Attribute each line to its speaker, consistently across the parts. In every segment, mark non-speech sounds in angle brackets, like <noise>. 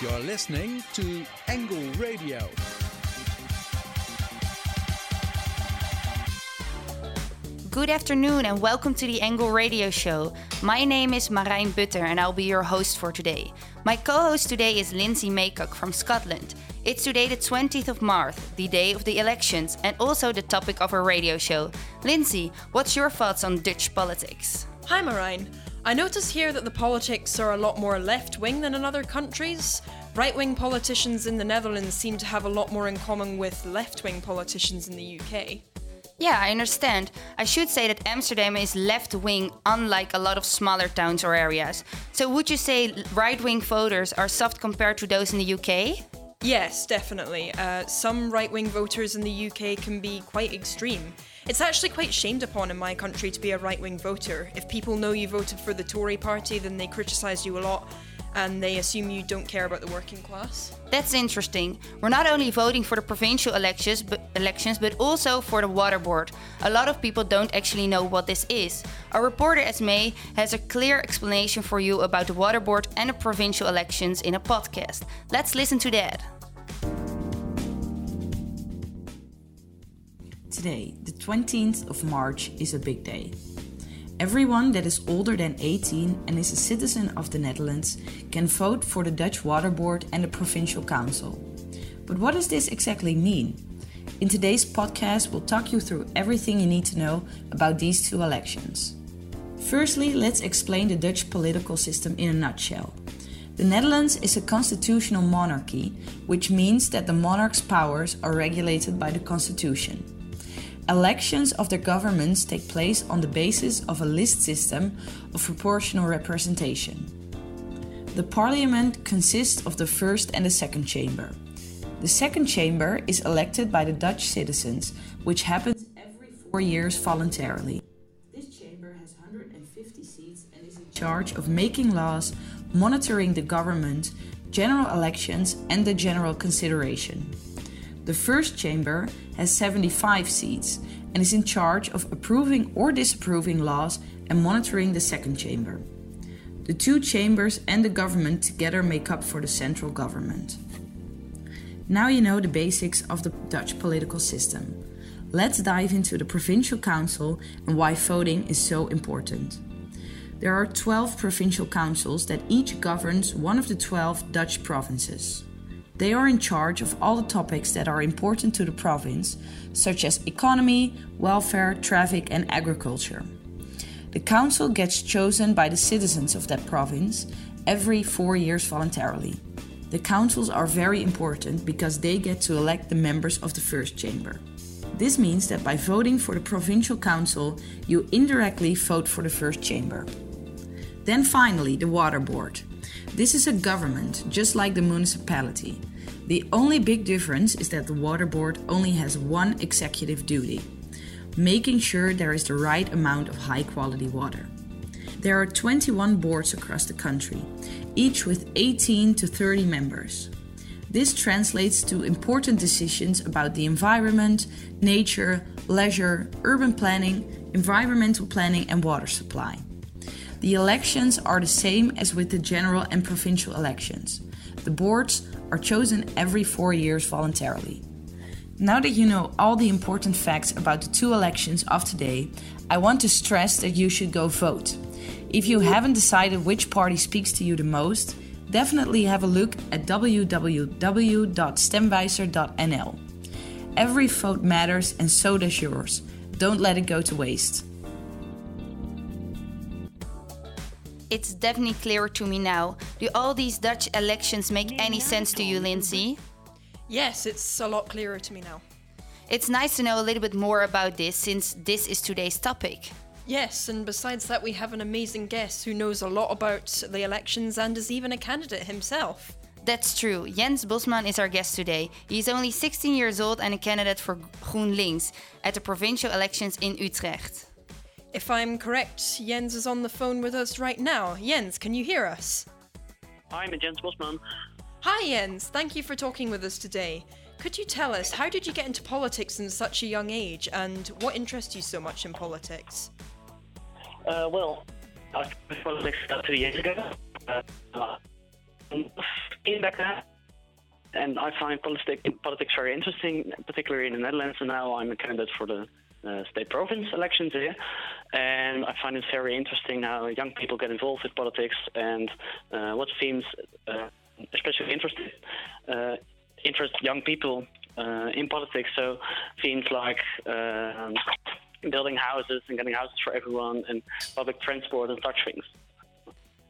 Speaker 1: You're listening to Angle Radio.
Speaker 2: Good afternoon and welcome to the Angle Radio Show. My name is Marijn Butter and I'll be your host for today. My co host today is Lindsay Maycock from Scotland. It's today the 20th of March, the day of the elections, and also the topic of our radio show. Lindsay, what's your thoughts on Dutch politics?
Speaker 3: Hi, Marijn. I notice here that the politics are a lot more left wing than in other countries. Right wing politicians in the Netherlands seem to have a lot more in common with left wing politicians in the UK.
Speaker 2: Yeah, I understand. I should say that Amsterdam is left wing, unlike a lot of smaller towns or areas. So, would you say right wing voters are soft compared to those in the UK?
Speaker 3: Yes, definitely. Uh, some right wing voters in the UK can be quite extreme. It's actually quite shamed upon in my country to be a right wing voter. If people know you voted for the Tory party, then they criticise you a lot and they assume you don't care about the working class.
Speaker 2: That's interesting. We're not only voting for the provincial elections but, elections, but also for the water board. A lot of people don't actually know what this is. Our reporter Esme has a clear explanation for you about the water board and the provincial elections in a podcast. Let's listen to that.
Speaker 4: Today, the 20th of March, is a big day. Everyone that is older than 18 and is a citizen of the Netherlands can vote for the Dutch Water Board and the Provincial Council. But what does this exactly mean? In today's podcast, we'll talk you through everything you need to know about these two elections. Firstly, let's explain the Dutch political system in a nutshell. The Netherlands is a constitutional monarchy, which means that the monarch's powers are regulated by the constitution. Elections of their governments take place on the basis of a list system of proportional representation. The parliament consists of the first and the second chamber. The second chamber is elected by the Dutch citizens, which happens every four years voluntarily. This chamber has 150 seats and is in charge of making laws, monitoring the government, general elections, and the general consideration. The first chamber has 75 seats and is in charge of approving or disapproving laws and monitoring the second chamber. The two chambers and the government together make up for the central government. Now you know the basics of the Dutch political system. Let's dive into the provincial council and why voting is so important. There are 12 provincial councils that each governs one of the 12 Dutch provinces. They are in charge of all the topics that are important to the province, such as economy, welfare, traffic, and agriculture. The council gets chosen by the citizens of that province every four years voluntarily. The councils are very important because they get to elect the members of the first chamber. This means that by voting for the provincial council, you indirectly vote for the first chamber. Then finally, the water board. This is a government, just like the municipality. The only big difference is that the water board only has one executive duty making sure there is the right amount of high quality water. There are 21 boards across the country, each with 18 to 30 members. This translates to important decisions about the environment, nature, leisure, urban planning, environmental planning, and water supply. The elections are the same as with the general and provincial elections. The boards are chosen every four years voluntarily. Now that you know all the important facts about the two elections of today, I want to stress that you should go vote. If you haven't decided which party speaks to you the most, definitely have a look at www.stemwijzer.nl. Every vote matters and so does yours. Don't let it go to waste.
Speaker 2: It's definitely clearer to me now. Do all these Dutch elections make any sense to you, Lindsay?
Speaker 3: Yes, it's a lot clearer to me now.
Speaker 2: It's nice to know a little bit more about this since this is today's topic.
Speaker 3: Yes, and besides that, we have an amazing guest who knows a lot about the elections and is even a candidate himself.
Speaker 2: That's true. Jens Bosman is our guest today. He is only 16 years old and a candidate for GroenLinks at the provincial elections in Utrecht.
Speaker 3: If I'm correct, Jens is on the phone with us right now. Jens, can you hear us?
Speaker 5: Hi, I'm Jens Bosman.
Speaker 3: Hi, Jens. Thank you for talking with us today. Could you tell us how did you get into politics in such a young age, and what interests you so much in politics?
Speaker 5: Uh, well, I started politics about two years ago. Uh, Inbeke, and I find politics, politics very interesting, particularly in the Netherlands. And now I'm a candidate for the uh, state province elections here, and I find it very interesting how young people get involved with politics and uh, what themes, uh, especially interested, uh, interest young people in politics. So themes like building houses and getting houses for everyone, and public transport and such things.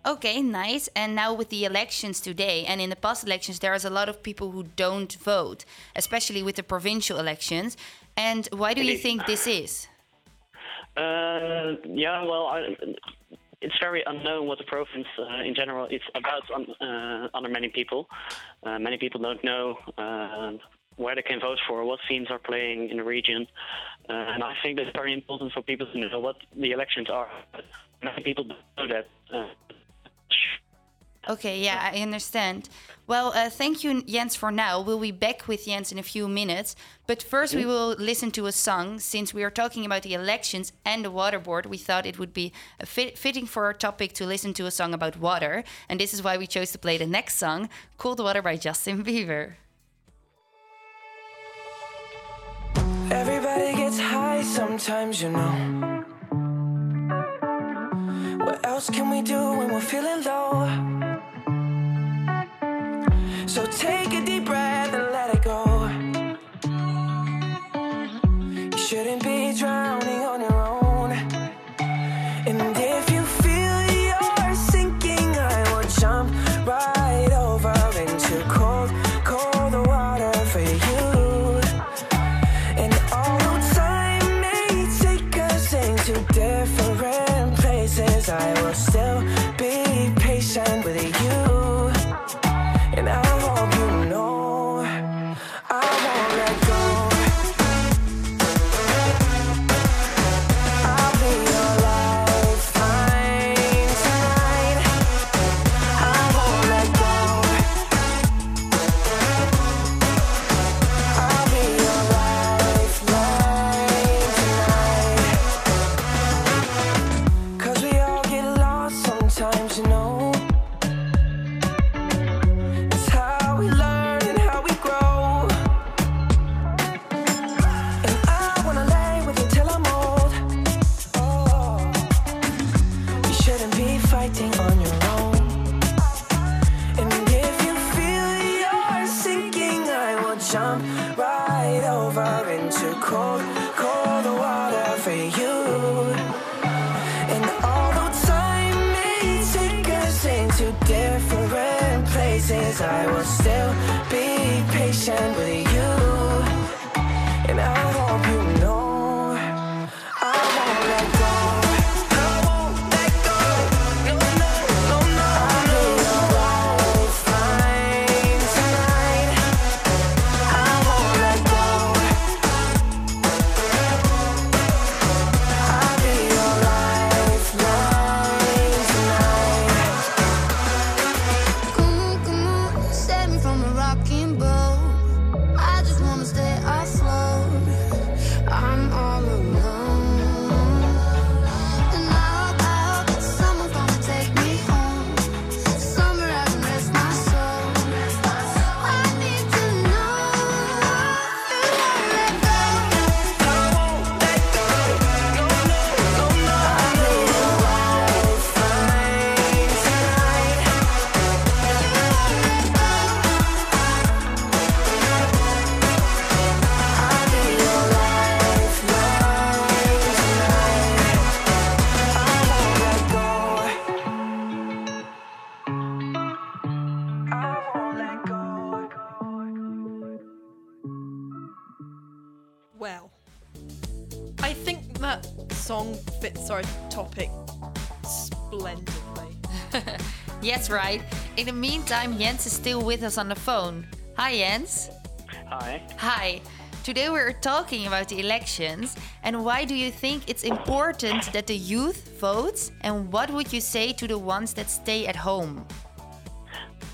Speaker 2: Okay, nice. And now with the elections today, and in the past elections, there is a lot of people who don't vote, especially with the provincial elections. And why do you think this is?
Speaker 5: Uh, yeah, well, I, it's very unknown what the province uh, in general is about on, uh, under many people. Uh, many people don't know uh, where they can vote for, what themes are playing in the region, uh, and I think it's very important for people to know what the elections are. Many people don't know that.
Speaker 2: Okay, yeah, I understand. Well, uh, thank you, Jens, for now. We'll be back with Jens in a few minutes. But first, we will listen to a song. Since we are talking about the elections and the water board, we thought it would be a fit- fitting for our topic to listen to a song about water. And this is why we chose to play the next song, Cold Water by Justin Bieber.
Speaker 6: Everybody gets high sometimes, you know. What else can we do when we're feeling low? So take a deep breath
Speaker 3: Well, I think that song fits our topic splendidly. <laughs>
Speaker 2: Yes, right. In the meantime, Jens is still with us on the phone. Hi, Jens.
Speaker 5: hi.
Speaker 2: Hi. Today we're talking about the elections and why do you think it's important that the youth votes and what would you say to the ones that stay at home?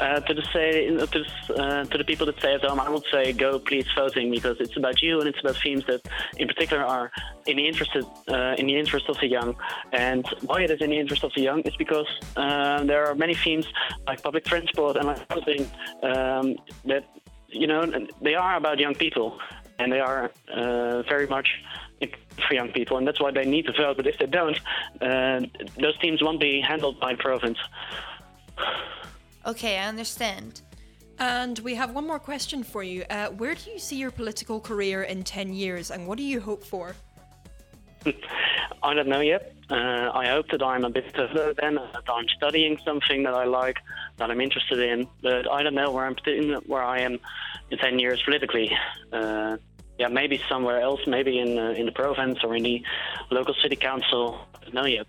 Speaker 5: Uh, to the say to, the, uh, to the people that stay at home, I would say go please voting because it's about you and it's about themes that, in particular, are in the interest uh, in the interest of the young. And why it is in the interest of the young is because uh, there are many themes like public transport and like housing um, that you know they are about young people and they are uh, very much for young people, and that's why they need to vote. But if they don't, those teams won't be handled by province.
Speaker 2: Okay, I understand.
Speaker 3: And we have one more question for you. Uh, where do you see your political career in 10 years, and what do you hope for? <laughs>
Speaker 5: I don't know yet. Uh, I hope that I'm a bit further then, that I'm studying something that I like, that I'm interested in. But I don't know where I'm where I am in 10 years politically. Uh, yeah, maybe somewhere else, maybe in uh, in the province or in the local city council. No yet.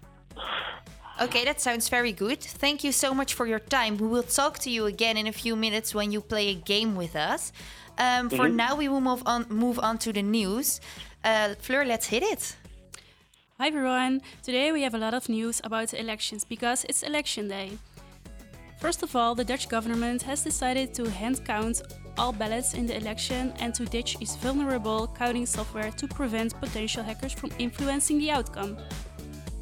Speaker 2: Okay, that sounds very good. Thank you so much for your time. We will talk to you again in a few minutes when you play a game with us. Um, for
Speaker 5: Mhm.
Speaker 2: now, we will move on move on to the news. Uh, Fleur, let's hit it.
Speaker 7: Hi everyone! Today we have a lot of news about the elections because it's election day. First of all, the Dutch government has decided to hand count all ballots in the election and to ditch its vulnerable counting software to prevent potential hackers from influencing the outcome.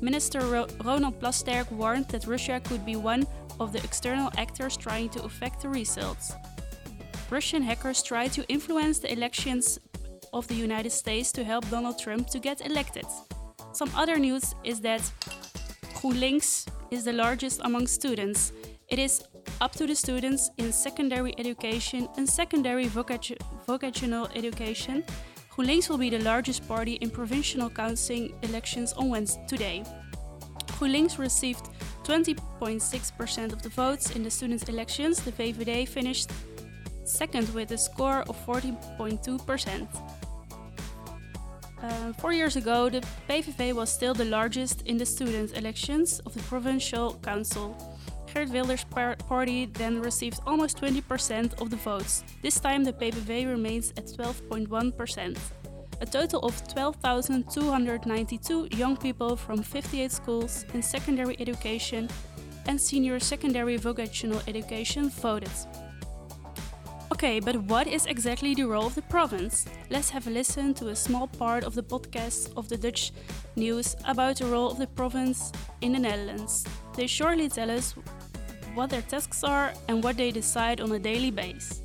Speaker 7: Minister Ro- Ronald Plasterk warned that Russia could be one of the external actors trying to affect the results. Russian hackers tried to influence the elections of the United States to help Donald Trump to get elected. Some other news is that GroenLinks is the largest among students. It is up to the students in secondary education and secondary vocational education. GroenLinks will be the largest party in provincial council elections on Wednesday today. GroenLinks received 20.6% of the votes in the students' elections. The VVD finished second with a score of 40.2%. Uh, four years ago, the PVV was still the largest in the student elections of the provincial council. Geert party then received almost 20% of the votes. This time, the PVV remains at 12.1%. A total of 12,292 young people from 58 schools in secondary education and senior secondary vocational education voted. Okay, but what is exactly the role of the province? Let's have a listen to a small part of the podcast of the Dutch news about the role of the province in the Netherlands. They surely tell us what their tasks are and what they decide on a daily basis.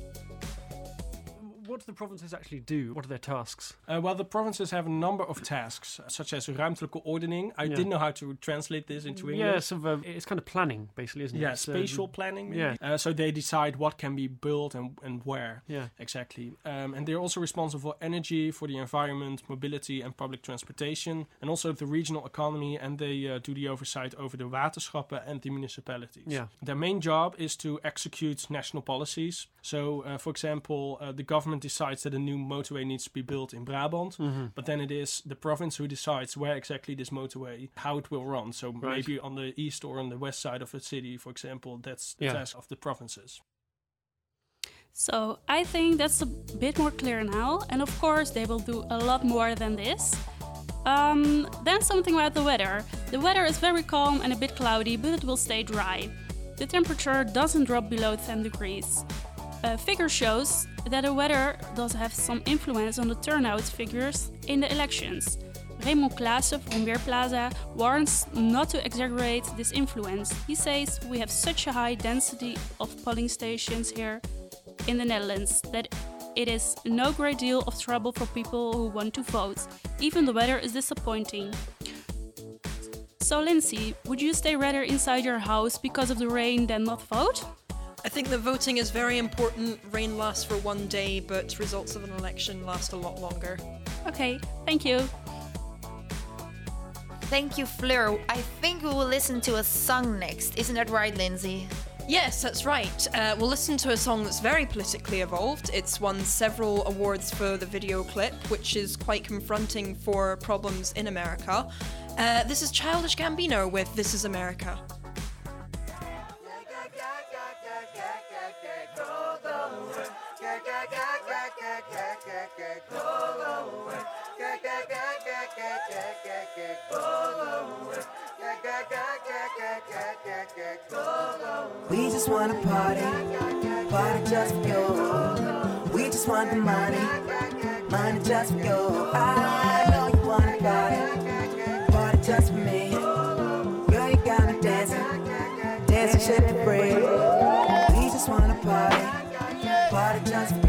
Speaker 8: What do the provinces actually do? What are their tasks?
Speaker 9: Uh, well, the provinces have a number of tasks, such as ruimtelijke ordening. I
Speaker 8: Yeah.
Speaker 9: didn't know how to translate this into English.
Speaker 8: Yeah, sort of, uh, it's kind of planning, basically, isn't it?
Speaker 9: Yeah,
Speaker 8: um,
Speaker 9: spatial planning. Maybe.
Speaker 8: Yeah.
Speaker 9: Uh, so they decide what can be built and, and where.
Speaker 8: Yeah.
Speaker 9: Exactly. Um, and they're also responsible for energy, for the environment, mobility, and public transportation, and also the regional economy. And they uh, do the oversight over the waterschappen and the municipalities.
Speaker 8: Yeah.
Speaker 9: Their main job is to execute national policies. So, uh, for example, uh, the government decides that a new motorway needs to be built in Brabant,
Speaker 8: Mhm.
Speaker 9: but then it is the province who decides where exactly this motorway, how it will run. So
Speaker 8: Right.
Speaker 9: maybe on the east or on the west side of a city, for example, that's the
Speaker 8: Yeah.
Speaker 9: task of the provinces.
Speaker 7: So I think that's a bit more clear now, and of course they will do a lot more than this. Um, then something about the weather. The weather is very calm and a bit cloudy, but it will stay dry. The temperature doesn't drop below 10 degrees. A figure shows that the weather does have some influence on the turnout figures in the elections. Raymond Klaassen from Weerplaza warns not to exaggerate this influence. He says we have such a high density of polling stations here in the Netherlands that it is no great deal of trouble for people who want to vote. Even the weather is disappointing. So, Lindsay, would you stay rather inside your house because of the rain than not vote?
Speaker 3: I think the voting is very important. Rain lasts for one day, but results of an election last a lot longer.
Speaker 7: Okay, thank you.
Speaker 2: Thank you, Fleur. I think we will listen to a song next. Isn't that right, Lindsay?
Speaker 3: Yes, that's right. Uh, we'll listen to a song that's very politically evolved. It's won several awards for the video clip, which is quite confronting for problems in America. Uh, this is Childish Gambino with This Is America.
Speaker 6: We just wanna party, party just for you. We just want the money, money just for you. I know you wanna party, party just for me. Girl, you got me dancing, dancing shit for free. We just wanna party, party just for you.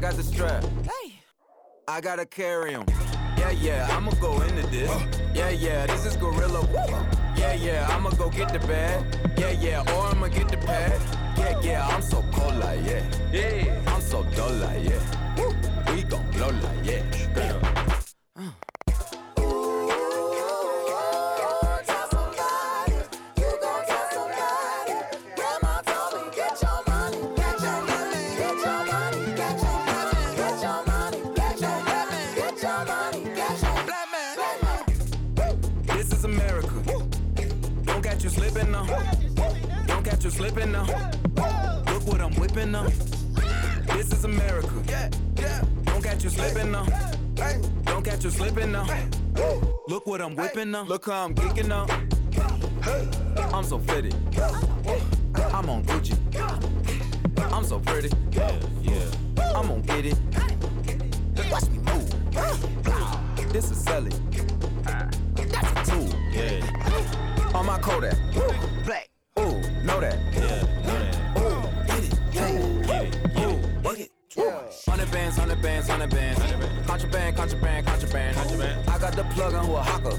Speaker 10: My area. I got the strap. Hey. I gotta carry 'em. Yeah, yeah, I'ma go into this. Yeah, yeah, this is Gorilla. Yeah, yeah, I'ma go get the bag. Yeah, yeah, I'm now. Look how I'm geeking now. I'm so fitty. I'm on Gucci. I'm so pretty. Yeah, yeah. I'm gonna get it. Watch me move. This is Sally. That's a tool. Yeah. On my Kodak. Black. Ooh, know that. Yeah, know that. Ooh, get it. Yeah. Get it. Ooh, work it. Hundred bands, hundred bands, hundred bands. Contraband, contraband, contraband. Contraband. I got the plug on
Speaker 11: Oaxaca.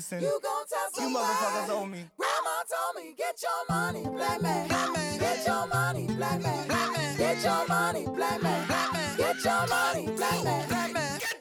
Speaker 11: My follow and listen. You, motherfuckers owe me.
Speaker 6: Grandma told me, get your money, black man. Get your money, black man. Get your money, black man. Get your money, black man.
Speaker 10: Get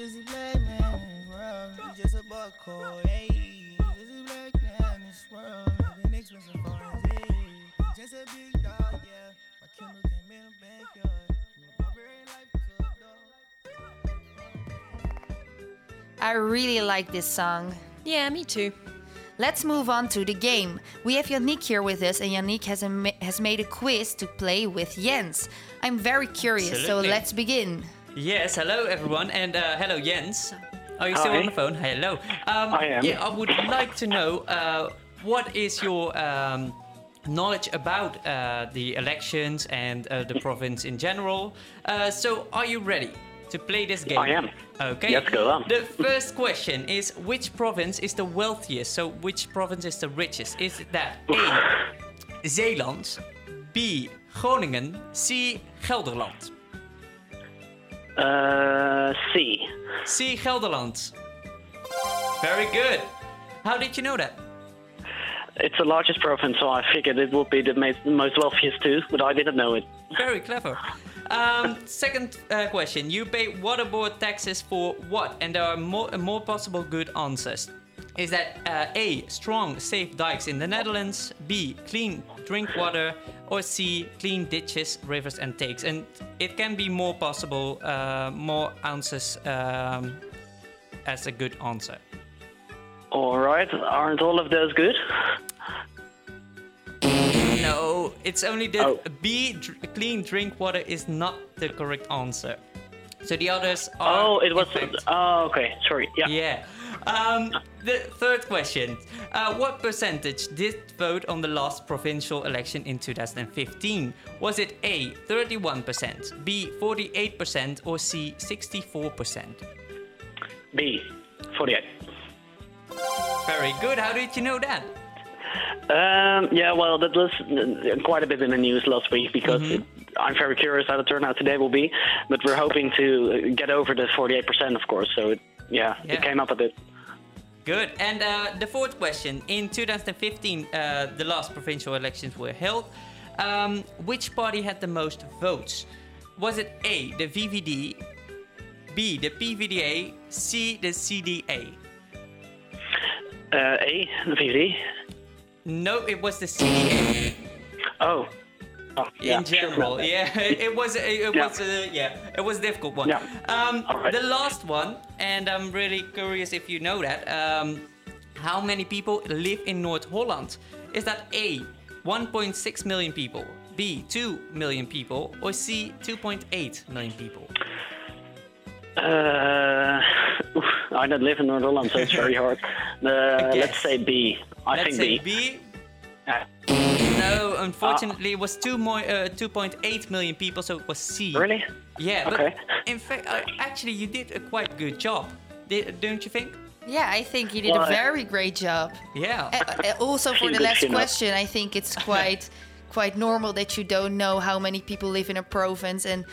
Speaker 11: just a black man in this world. You just a buck hey. Just a black man in this world. Living expensive phones, hey. Just a big dog, yeah. My Kindle came in the backyard. My barbarian life took dog.
Speaker 2: I really like this song.
Speaker 3: Yeah, me too.
Speaker 2: Let's move on to the game. We have Yannick here with us, and Yannick has, a, ma- has made a quiz to play with Jens. I'm very curious,
Speaker 12: Absolutely.
Speaker 2: so let's begin.
Speaker 12: Yes, hello everyone, and uh, hello Jens. Are you still
Speaker 5: Hi.
Speaker 12: on the phone? Hello. Um,
Speaker 5: I am.
Speaker 12: Yeah, I would like to know uh, what is your um, knowledge about uh, the elections and uh, the province in general. Uh, so, are you ready to play this game?
Speaker 5: I am.
Speaker 12: Okay.
Speaker 5: Let's go on.
Speaker 12: The first question is: Which province is the wealthiest? So, which province is the richest? Is that A. Zeeland, B. Groningen, C. Gelderland?
Speaker 5: Uh, C.
Speaker 12: C. Gelderland. Very good. How did you know that?
Speaker 5: It's the largest province, so I figured it would be the most wealthiest too, but I didn't know it.
Speaker 12: Very clever. Um, second uh, question. You pay water board taxes for what? And there are more, more possible good answers. Is that uh, A. Strong, safe dikes in the Netherlands, B. Clean drink water, or C. Clean ditches, rivers, and takes? And it can be more possible, uh, more answers um, as a good answer.
Speaker 5: All right, aren't all of those good?
Speaker 12: No, it's only that
Speaker 5: Oh.
Speaker 12: B. Dr- clean drink water is not the correct answer. So the others are.
Speaker 5: Oh, it was. Oh, okay. Sorry. Yeah.
Speaker 12: Yeah. Um, The third question. Uh, what percentage did vote on the last provincial election in 2015? Was it A, 31%, B, 48%, or C, 64%?
Speaker 5: B, 48.
Speaker 12: Very good. How did you know that?
Speaker 5: Um, yeah, well, that was quite a bit in the news last week because it, I'm very curious how the turnout today will be. But we're hoping to get over the 48%, of course. So, it, yeah,
Speaker 12: Yeah.
Speaker 5: it came up a bit.
Speaker 12: Good. And uh, the fourth question. In 2015, uh, the last provincial elections were held. Um, which party had the most votes? Was it A, the VVD, B, the PVDA, C, the CDA?
Speaker 5: Uh, A, the VVD.
Speaker 12: No, it was the CDA.
Speaker 5: Oh. Oh, yeah,
Speaker 12: in general,
Speaker 5: that. <laughs>
Speaker 12: yeah, <laughs> it was, it
Speaker 5: Yeah.
Speaker 12: was, uh, yeah, it was a difficult one.
Speaker 5: Yeah.
Speaker 12: Um,
Speaker 5: Alright.
Speaker 12: The last one, and I'm really curious if you know that. Um, how many people live in North Holland? Is that A, 1.6 million people, B, 2 million people, or C, 2.8 million people?
Speaker 5: Uh, I don't live in North Holland, so it's very <laughs> hard. Uh, let's say B. I
Speaker 12: Let's
Speaker 5: think
Speaker 12: say
Speaker 5: B.
Speaker 12: B. <laughs>
Speaker 5: Yeah.
Speaker 12: No, unfortunately, it was two more, uh, 2.8 million people, so it was C.
Speaker 5: Really?
Speaker 12: Yeah, but
Speaker 5: Okay.
Speaker 12: in fact, uh, actually, you did a quite good job, Did, don't you think?
Speaker 2: Yeah, I think you did
Speaker 5: Well,
Speaker 2: a
Speaker 5: I-
Speaker 2: very great job.
Speaker 12: Yeah.
Speaker 2: Uh, uh, also, for the last question, I think it's <laughs> quite quite normal that you don't know how many people live in a province, and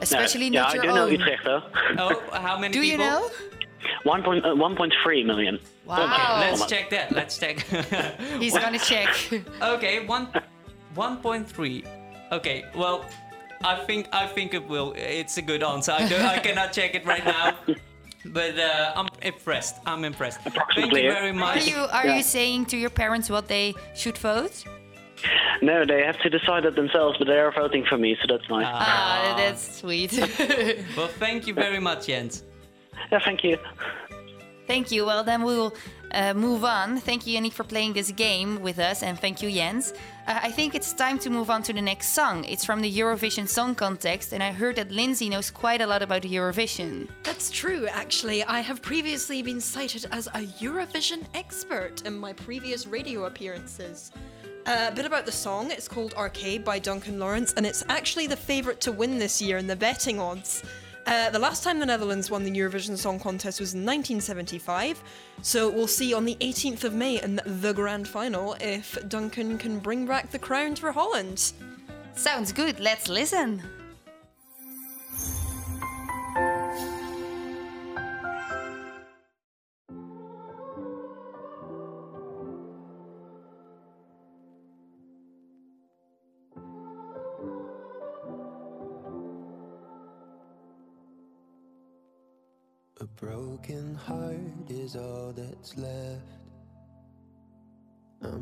Speaker 2: especially
Speaker 5: yeah,
Speaker 2: not
Speaker 5: I
Speaker 2: your
Speaker 5: do know
Speaker 2: own.
Speaker 5: Utrecht though.
Speaker 12: Oh, how many
Speaker 2: Do you know?
Speaker 5: One point, uh, 1.3 million.
Speaker 2: Wow.
Speaker 5: Almost,
Speaker 12: Let's check that. Let's check. <laughs>
Speaker 2: He's gonna check. <laughs>
Speaker 12: okay, one, 1.3. Okay, well, I think I think it will. It's a good answer. I, do, I cannot check it right now, but uh, I'm impressed. I'm impressed. Thank you
Speaker 5: yeah.
Speaker 12: very
Speaker 2: Are
Speaker 12: much.
Speaker 2: you are
Speaker 5: Yeah.
Speaker 2: you saying to your parents what they should vote?
Speaker 5: No, they have to decide that themselves, but they are voting for me, so that's nice.
Speaker 2: Ah, that's sweet. <laughs>
Speaker 12: Well, thank you very much, Jens.
Speaker 5: yeah, thank you.
Speaker 2: Thank you. Well, then we will uh, move on. Thank you, Yannick, for playing this game with us, and thank you, Jens. Uh, I think it's time to move on to the next song. It's from the Eurovision Song Contest, and I heard that Lindsay knows quite a lot about Eurovision.
Speaker 3: That's true, actually. I have previously been cited as a Eurovision expert in my previous radio appearances. Uh, a bit about the song it's called Arcade by Duncan Lawrence, and it's actually the favourite to win this year in the betting odds. Uh, the last time the Netherlands won the Eurovision Song Contest was in 1975, so we'll see on the 18th of May in the grand final if Duncan can bring back the crown for Holland.
Speaker 2: Sounds good. Let's listen.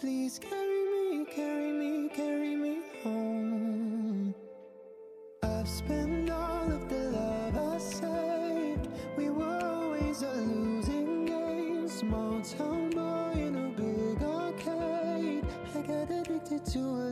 Speaker 13: Please carry me, carry me, carry me home. I've spent all of the love I saved. We were always a losing game. Small town boy in a big arcade. I got addicted to a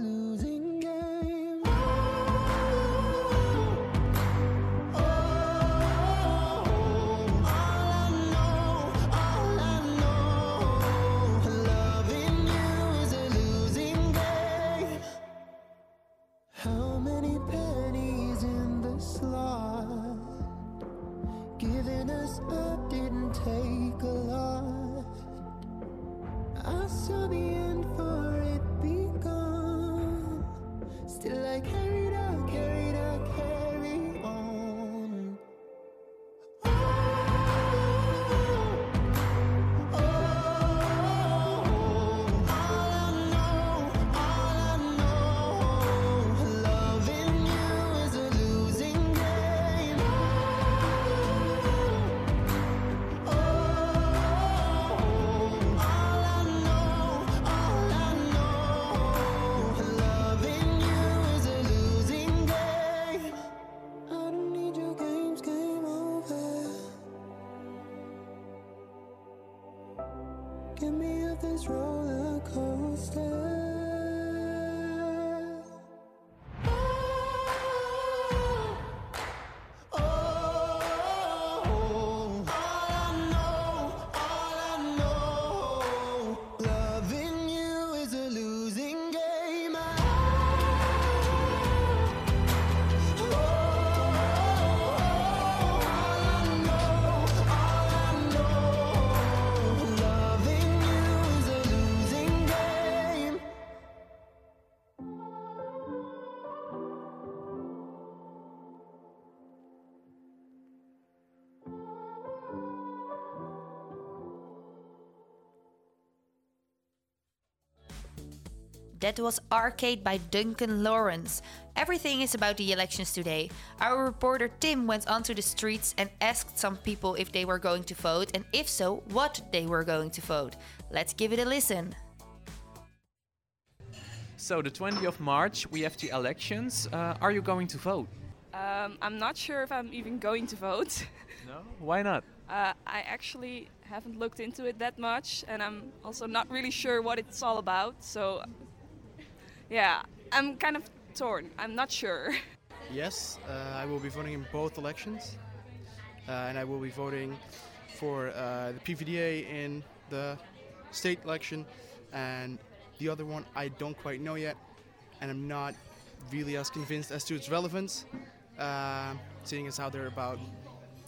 Speaker 2: That was Arcade by Duncan Lawrence. Everything is about the elections today. Our reporter Tim went onto the streets and asked some people if they were going to vote, and if so, what they were going to vote. Let's give it a listen.
Speaker 14: So the 20th of March, we have the elections. Uh, are you going to vote?
Speaker 15: Um, I'm not sure if I'm even going to vote.
Speaker 14: No. Why not?
Speaker 15: Uh, I actually haven't looked into it that much, and I'm also not really sure what it's all about. So, yeah, I'm kind of torn. I'm not sure.
Speaker 16: Yes, uh, I will be voting in both elections, uh, and I will be voting for uh, the PVDA in the state election, and the other one I don't quite know yet, and I'm not really as convinced as to its relevance, uh, seeing as how they're about,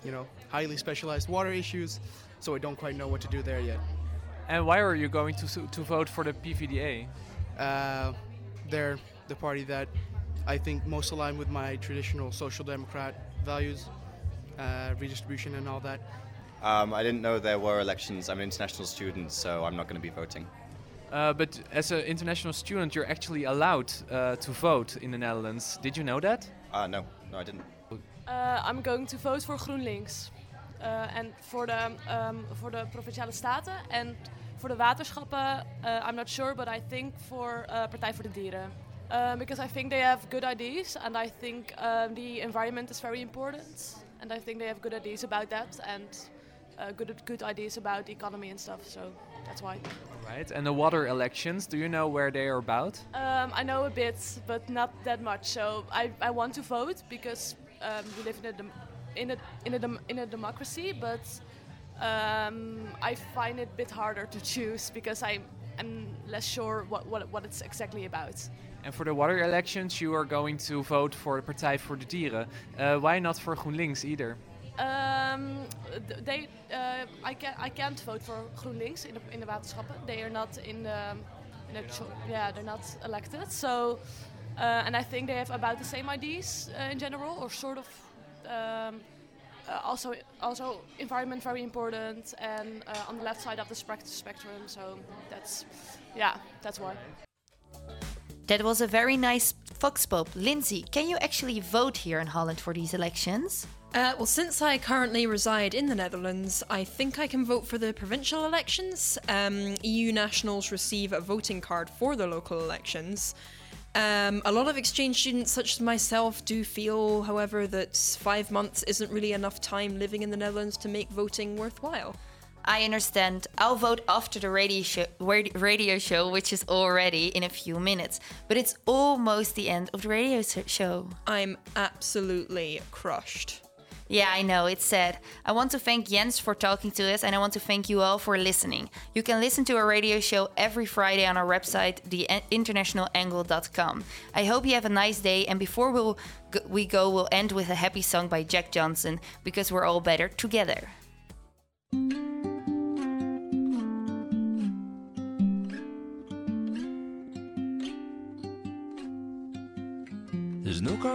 Speaker 16: you know, highly specialized water issues, so I don't quite know what to do there yet.
Speaker 14: And why are you going to to vote for the PVDA?
Speaker 16: They're the party that I think most align with my traditional social democrat values, uh, redistribution, and all that.
Speaker 17: Um, I didn't know there were elections. I'm an international student, so I'm not going to be voting.
Speaker 14: Uh, but as an international student, you're actually allowed uh, to vote in the Netherlands. Did you know that?
Speaker 17: Uh, no, no, I didn't.
Speaker 18: Uh, I'm going to vote for GroenLinks. Uh, en voor de, um, voor de provinciale staten. En voor de waterschappen, uh, I'm not sure, but I think for uh, Partij voor de Dieren. Uh, because I think they have good ideas, and I think um, the environment is very important. And I think they have good ideas about that, and uh, good good ideas about the economy and stuff. So that's why.
Speaker 14: Right. And the water elections, do you know where they are about?
Speaker 18: Um, I know a bit, but not that much. So I, I want to vote because um, we live in a dem- in a in a dem- in a democracy, but um, I find it a bit harder to choose because I am less sure what, what what it's exactly about.
Speaker 14: And for the water elections, you are going to vote for the Partij voor de Dieren. Uh, why not for GroenLinks either?
Speaker 18: Um, they, uh, I can I can't vote for GroenLinks in de in de waterschappen. They are not in the in the cho- yeah they're not elected. So uh, and I think they have about the same ideas uh, in general, or sort of. Um, uh, also, also environment very important, and uh, on the left side of the spec- spectrum. So that's, yeah, that's why.
Speaker 2: That was a very nice vox pop. Lindsay, can you actually vote here in Holland for these elections?
Speaker 3: Uh, well, since I currently reside in the Netherlands, I think I can vote for the provincial elections. Um, EU nationals receive a voting card for the local elections. Um, a lot of exchange students, such as myself, do feel, however, that five months isn't really enough time living in the Netherlands to make voting worthwhile.
Speaker 2: I understand. I'll vote after the radio show, radio show, which is already in a few minutes. But it's almost the end of the radio show.
Speaker 3: I'm absolutely crushed.
Speaker 2: Yeah, I know, it's sad. I want to thank Jens for talking to us and I want to thank you all for listening. You can listen to our radio show every Friday on our website, theinternationalangle.com. I hope you have a nice day and before we'll, we go, we'll end with a happy song by Jack Johnson because we're all better together.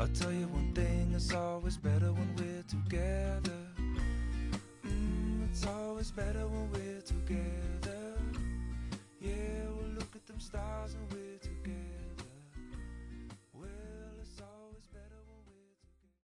Speaker 19: I'll tell you one thing, it's always better when we're together. Mm, it's always better when we're together.